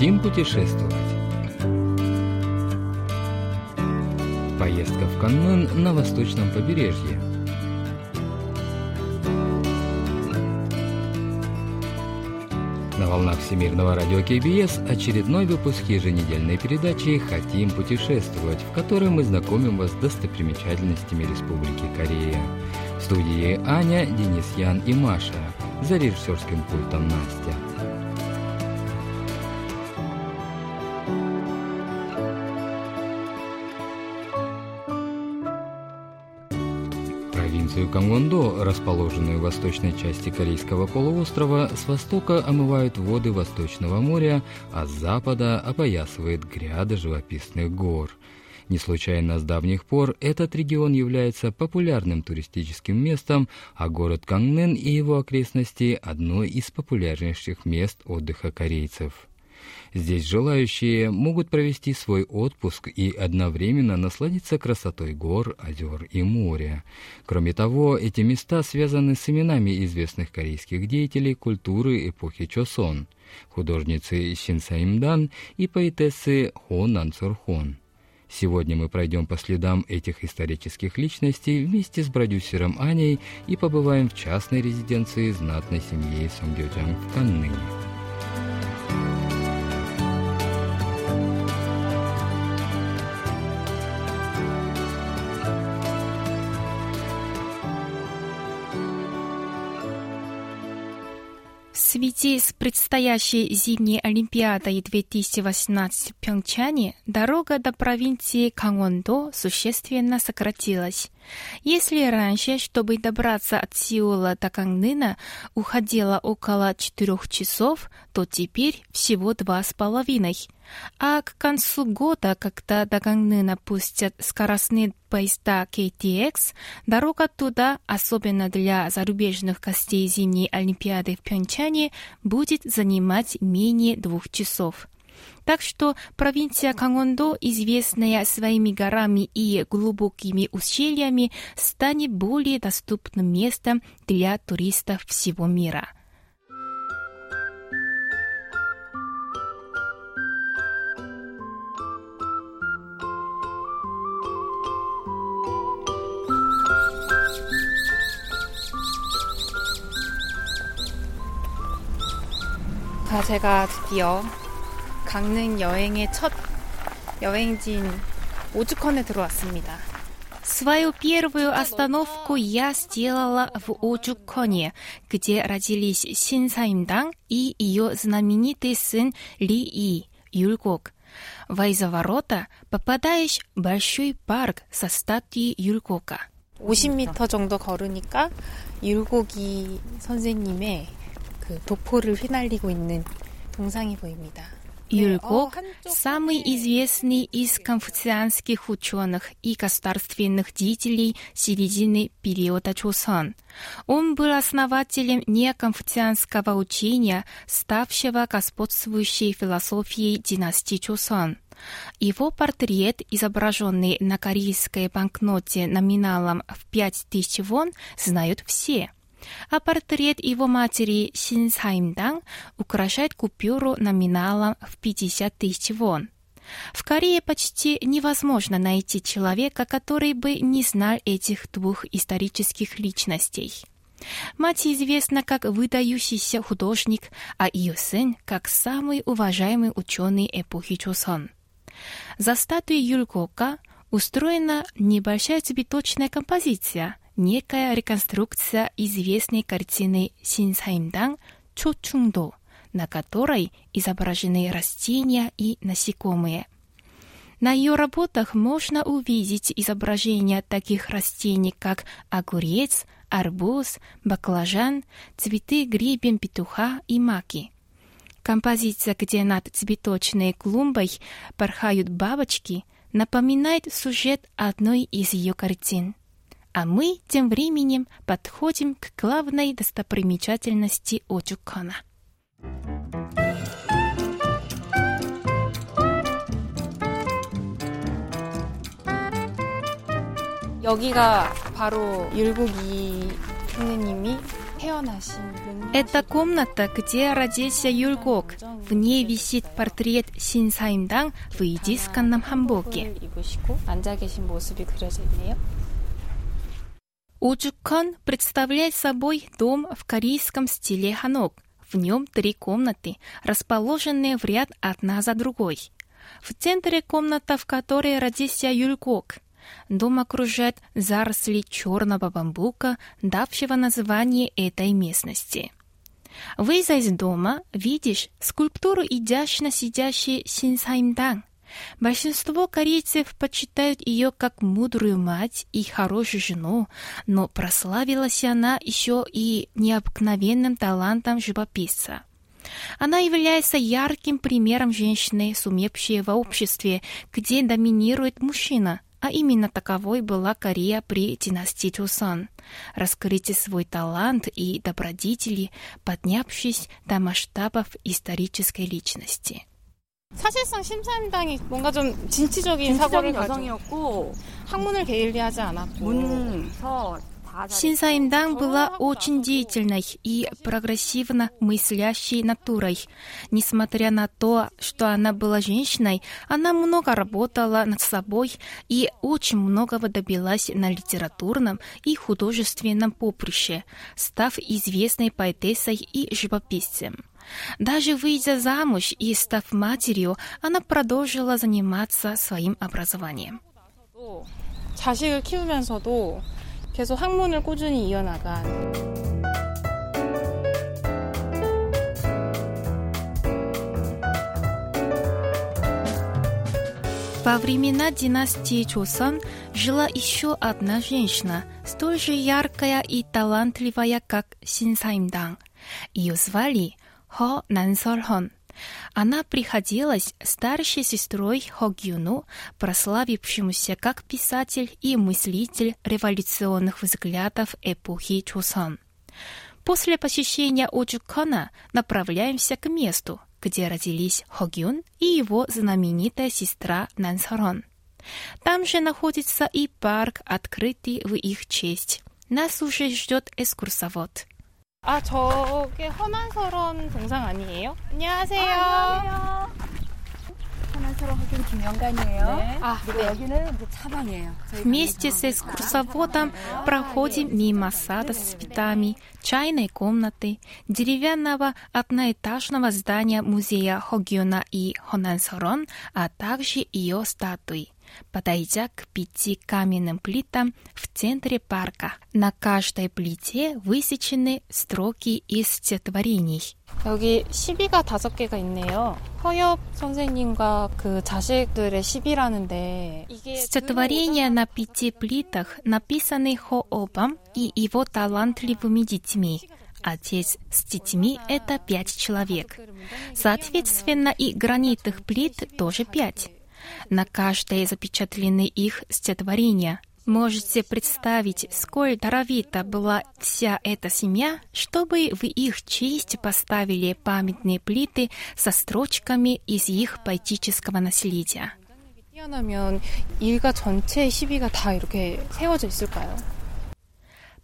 Хотим путешествовать. Поездка в Каннын на восточном побережье. Волнах Всемирного радио КБС очередной выпуск еженедельной передачи «Хотим путешествовать», в которой мы знакомим вас с достопримечательностями Республики Корея. В студии Аня, Денис Ян и Маша. За режиссерским пультом Настя. Провинцию Камвондо, расположенную в восточной части Корейского полуострова, с востока омывают воды Восточного моря, а с запада опоясывает гряда живописных гор. Не случайно с давних пор этот регион является популярным туристическим местом, а город Кангнен и его окрестности – одно из популярнейших мест отдыха корейцев. Здесь желающие могут провести свой отпуск и одновременно насладиться красотой гор, озер и моря. Кроме того, эти места связаны с именами известных корейских деятелей культуры эпохи Чосон, художницы Син Саимдан и поэтессы Хо Нансурхон. Сегодня мы пройдем по следам этих исторических личностей вместе с продюсером Аней и побываем в частной резиденции знатной семьи Сонгёджан в Канныне. Связи с предстоящей зимней Олимпиадой 2018 в Пхенчане дорога до провинции Кангвондо существенно сократилась. Если раньше, чтобы добраться от Сеула до Кангнына, уходило около четырех часов, то теперь всего два с половиной. А к концу года, когда до Кангнына пустят скоростные поезда KTX, дорога туда, особенно для зарубежных гостей зимней Олимпиады в Пхенчане, будет занимать менее двух часов. Так что провинция Кангондо, известная своими горами и глубокими ущельями, станет более доступным местом для туристов всего мира. 자, 제가 드디어 강릉 여행의 첫 여행지인 오죽헌에 들어왔습니다. Свою первую остановку я сделала в Оджуконе, где родились Син Саимдан и ее знаменитый сын Ли И, Юльгок. В из ворота попадаешь в большой парк со статуей Юльгока. 50m 정도 걸으니까 율곡이 선생님의 그 도포를 휘날리고 있는 동상이 보입니다. Юльгок – самый известный из конфуцианских ученых и государственных деятелей середины периода Чосон. Он был основателем неконфуцианского учения, ставшего господствующей философией династии Чосон. Его портрет, изображенный на корейской банкноте номиналом в 5000 вон, знают все – а портрет его матери Син Саимдан украшает купюру номиналом в 50 тысяч вон. В Корее почти невозможно найти человека, который бы не знал этих двух исторических личностей. Мать известна как выдающийся художник, а ее сын как самый уважаемый ученый эпохи Чосон. За статуей Юльгока устроена небольшая цветочная композиция, некая реконструкция известной картины Синсаимдан Чочунгдо, на которой изображены растения и насекомые. На ее работах можно увидеть изображения таких растений, как огурец, арбуз, баклажан, цветы гребень петуха и маки. Композиция, где над цветочной клумбой порхают бабочки, напоминает сюжет одной из ее картин. А мы тем временем подходим к главной достопримечательности Очукана. это комната, где родился Юльгок. В ней висит портрет Син Саимдан в изысканном ханбоке. Очжукхон представляет собой дом в корейском стиле ханок. В нем три комнаты, расположенные в ряд одна за другой. В центре комната, в которой родился Юльгок – Дом окружает заросли черного бамбука, давшего название этой местности. Выйдя из дома, видишь скульптуру изящно сидящей Синсаймдан. Большинство корейцев почитают ее как мудрую мать и хорошую жену, но прославилась она еще и необыкновенным талантом живописца. Она является ярким примером женщины, сумевшей в обществе, где доминирует мужчина – а именно таковой была Корея при династии Чусон. Раскрыть свой талант и добродетели, поднявшись до масштабов исторической личности. 사실상 심사임당이 뭔가 좀 진취적인, 진취적인 사고를 여성이었고 학문을 게을리하지 않았고 문서 Синсаимдан была очень деятельной и прогрессивно мыслящей натурой. Несмотря на то, что она была женщиной, она много работала над собой и очень многого добилась на литературном и художественном поприще, став известной поэтессой и живописцем. Даже выйдя замуж и став матерью, она продолжила заниматься своим образованием. 자식을 키우면서도 계속 학문을 꾸준히 이어나간 Во времена династии Чосон жила еще одна женщина, столь же яркая и талантливая, как Синсаймдан. Ее звали Хо Нансолхон. Она приходилась старшей сестрой Хогюну, прославившемуся как писатель и мыслитель революционных взглядов эпохи Чусон. После посещения Оджукона направляемся к месту, где родились Хогюн и его знаменитая сестра Нансорон. Там же находится и парк, открытый в их честь. Нас уже ждет экскурсовод. 아, 저게 허난설원 동상 아니에요? 안녕하세요. 아, 안녕하세요. 허난설원 학교 김영관이에요. 네. 아, 그리고 네. 여기는 이제 차방이에요. Вместе с экскурсоводом проходим мимо сада с цветами, чайной комнаты, деревянного одноэтажного здания музея Хогюна и Хонансорон, а также ее статуи подойдя к пяти каменным плитам в центре парка. На каждой плите высечены строки из стихотворений. 여기 시비가 다섯 개가 있네요. 허엽 선생님과 그 자식들의 시비라는데 이게 Стихотворения на пяти плитах написаны Хообом и его талантливыми детьми. Отец с детьми — это пять человек. Соответственно, и гранитных плит тоже пять. На каждое запечатлены их стихотворения. Можете представить, сколь даровита была вся эта семья, чтобы в их честь поставили памятные плиты со строчками из их поэтического наследия. 태어나면 일가 전체의 시비가 다 이렇게 세워져 있을까요?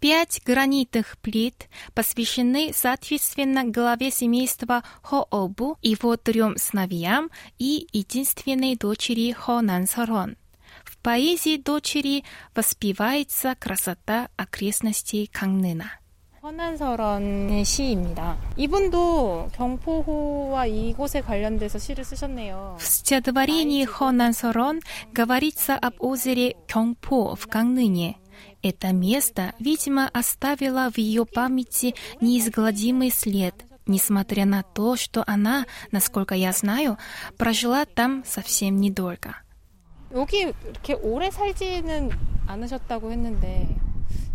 Пять гранитных плит посвящены, соответственно, главе семейства Хообу, его трем сыновьям и единственной дочери Хо Нансорон. В поэзии дочери воспевается красота окрестностей Кангнына. 허난설원의 시입니다. 이분도 경포호와 이곳에 관련돼서 시를 쓰셨네요. В стихотворении Хонансорон говорится об озере Кёнгпо в Кангныне. Это место, видимо, оставило в ее памяти неизгладимый след, несмотря на то, что она, насколько я знаю, прожила там совсем недолго. 여기 이렇게 오래 살지는 않으셨다고 했는데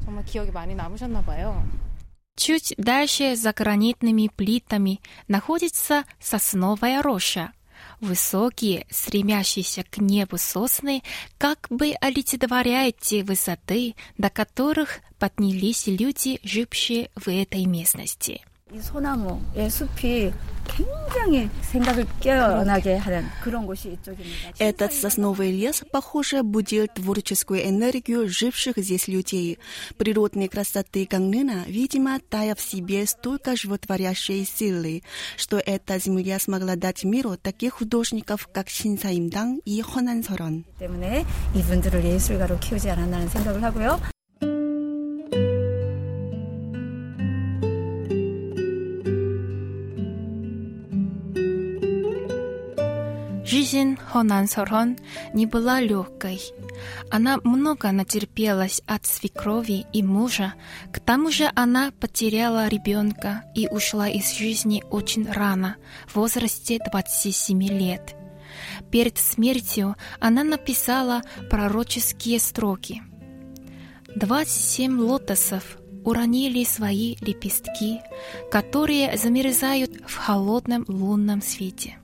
정말 기억이 많이 남으셨나 봐요. Чуть дальше за гранитными плитами находится сосновая роща, Высокие, стремящиеся к небу сосны как бы олицетворяют те высоты, до которых поднялись люди, жившие в этой местности. 이 소나무의 숲이 굉장히 생각을 깨어나게 하는 그런 곳이 이쪽입니다. Этот сосновый лес, похоже, будил творческую энергию живших здесь людей. Природной красоты Гангнына, видимо, тая в себе столько животворящей силы, что эта земля смогла дать миру таких художников, как 신사임당 и 허난설원. 때문에 이분들을 예술가로 키우지 않았나는 생각을 하고요. Жизнь Хонан Сорон не была легкой. Она много натерпелась от свекрови и мужа. К тому же она потеряла ребенка и ушла из жизни очень рано, в возрасте 27 лет. Перед смертью она написала пророческие строки. «Двадцать семь лотосов уронили свои лепестки, которые замерзают в холодном лунном свете».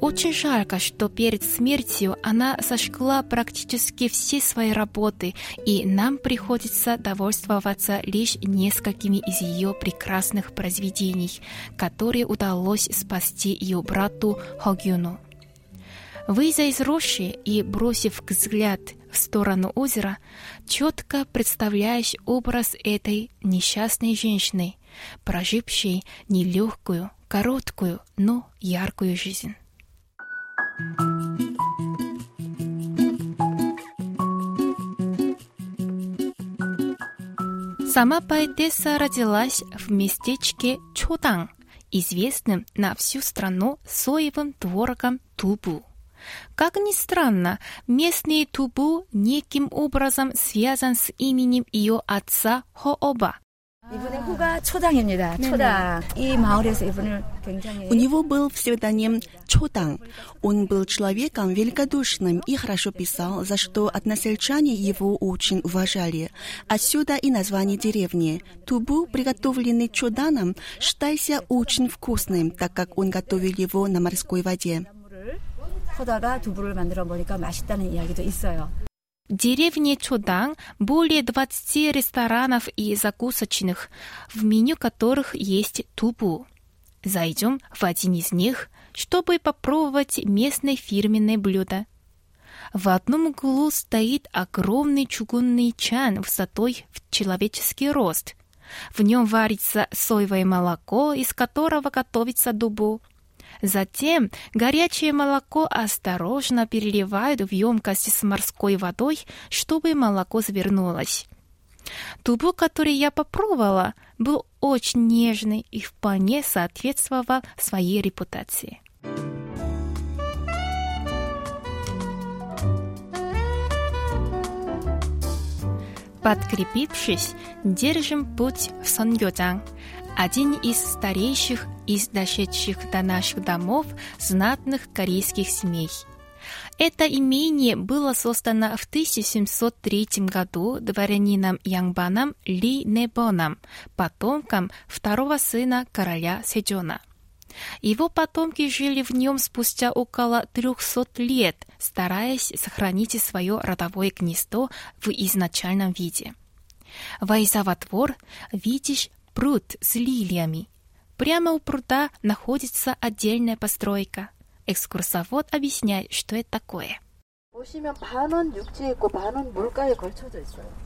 Очень жарко, что перед смертью она сожгла практически все свои работы, и нам приходится довольствоваться лишь несколькими из ее прекрасных произведений, которые удалось спасти ее брату Хогюну. Выйдя из рощи и бросив взгляд в сторону озера, четко представляешь образ этой несчастной женщины, прожившей нелегкую, короткую, но яркую жизнь. Сама поэтесса родилась в местечке Чодан, известным на всю страну соевым творогом тубу. Как ни странно, местный тубу неким образом связан с именем ее отца Хооба, 이분의 후가 초당입니다. 초당. 이 마을에서 이분을 굉장히 У него был псевдоним Чотang. Он был человеком великодушным и хорошо писал, за что односельчане его очень уважали. Отсюда и название деревни. Тубу, приготовленный Чоданом, считался очень вкусным, так как он готовил его на морской воде. 나무를 퍼다가 두부를 만들어 보니까 맛있다는 이야기도 있어요. Деревне Чодан более 20 ресторанов и закусочных, в меню которых есть тубу. Зайдем в один из них, чтобы попробовать местное фирменное блюдо. В одном углу стоит огромный чугунный чан высотой в человеческий рост. В нем варится соевое молоко, из которого готовится дубу. Затем горячее молоко осторожно переливают в емкость с морской водой, чтобы молоко завернулось. Тубу, который я попробовала, был очень нежный и вполне соответствовал своей репутации. Подкрепившись, держим путь в Сонгёджан, один из старейших из дошедших до наших домов знатных корейских семей. Это имение было создано в 1703 году дворянином Янбаном Ли Небоном, потомком второго сына короля Седжона. Его потомки жили в нем спустя около 300 лет, стараясь сохранить свое родовое гнездо в изначальном виде. Войдя во двор, видишь пруд с лилиями. Прямо у пруда находится отдельная постройка. Экскурсовод объясняет, что это такое. 보시면 반원 육지에 있고 반원 물가에 걸쳐져 있어요.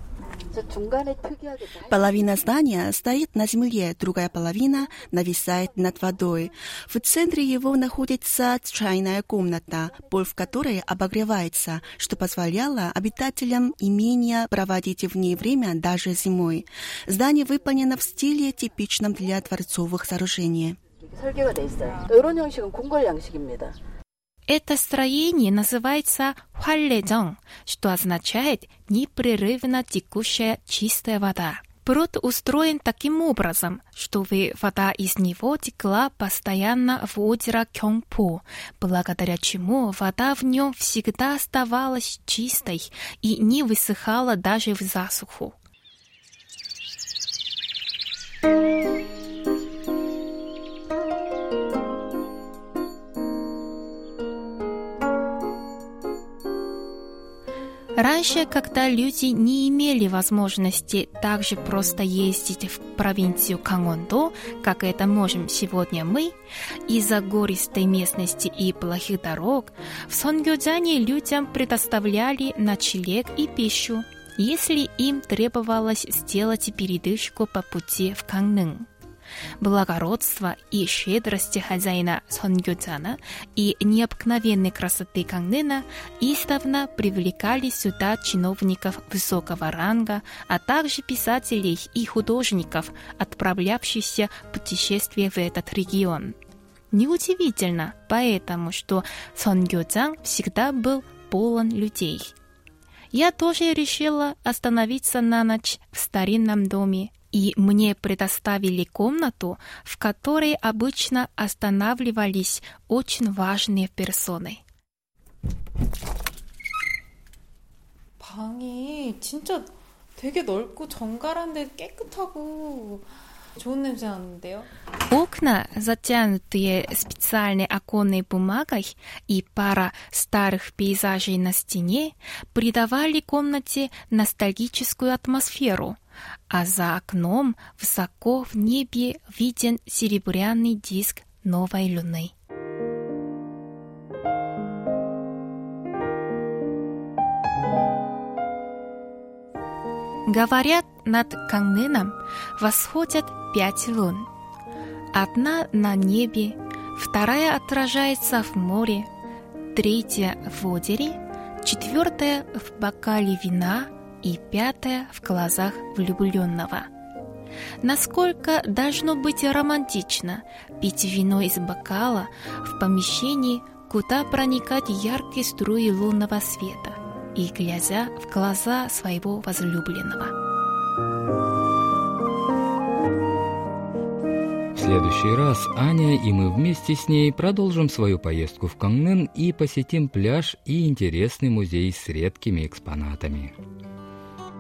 그래서 중간에 특이하게 날- Половина здания стоит на земле, другая половина нависает над водой. В центре его находится чайная комната, пол в которой обогревается, что позволяло обитателям имения проводить в ней время даже зимой. Здание выполнено в стиле, типичном для дворцовых сооружений. 이렇게 설계가 돼 있어요. 이런 형식은 궁궐 양식입니다. Это строение называется хваллежон, что означает непрерывно текущая чистая вода. Пруд устроен таким образом, чтобы вода из него текла постоянно в озеро Кёнгпо, благодаря чему вода в нем всегда оставалась чистой и не высыхала даже в засуху. Раньше, когда люди не имели возможности так же просто ездить в провинцию Кангондо, как это можем сегодня мы, из-за гористой местности и плохих дорог, в Сонгёдзяне людям предоставляли ночлег и пищу, если им требовалось сделать передышку по пути в Кангнын благородства и щедрости хозяина Сонгюцана и необыкновенной красоты Кангнена издавна привлекали сюда чиновников высокого ранга, а также писателей и художников, отправлявшихся в путешествие в этот регион. Неудивительно, поэтому, что Сонгюцан всегда был полон людей. Я тоже решила остановиться на ночь в старинном доме и мне предоставили комнату, в которой обычно останавливались очень важные персоны. 방이 진짜 되게 넓고 정갈한데 깨끗하고 좋은 냄새 나는데요. Окна, затянутые специальной оконной бумагой и пара старых пейзажей на стене, придавали комнате ностальгическую атмосферу – а за окном высоко в небе виден серебряный диск новой луны. Говорят, над Кангныном восходят пять лун. Одна на небе, вторая отражается в море, третья в озере, четвертая в бокале вина – и пятое в глазах влюбленного. Насколько должно быть романтично пить вино из бокала в помещении, куда проникать яркие струи лунного света и глядя в глаза своего возлюбленного. В следующий раз Аня и мы вместе с ней продолжим свою поездку в Кангнен и посетим пляж и интересный музей с редкими экспонатами.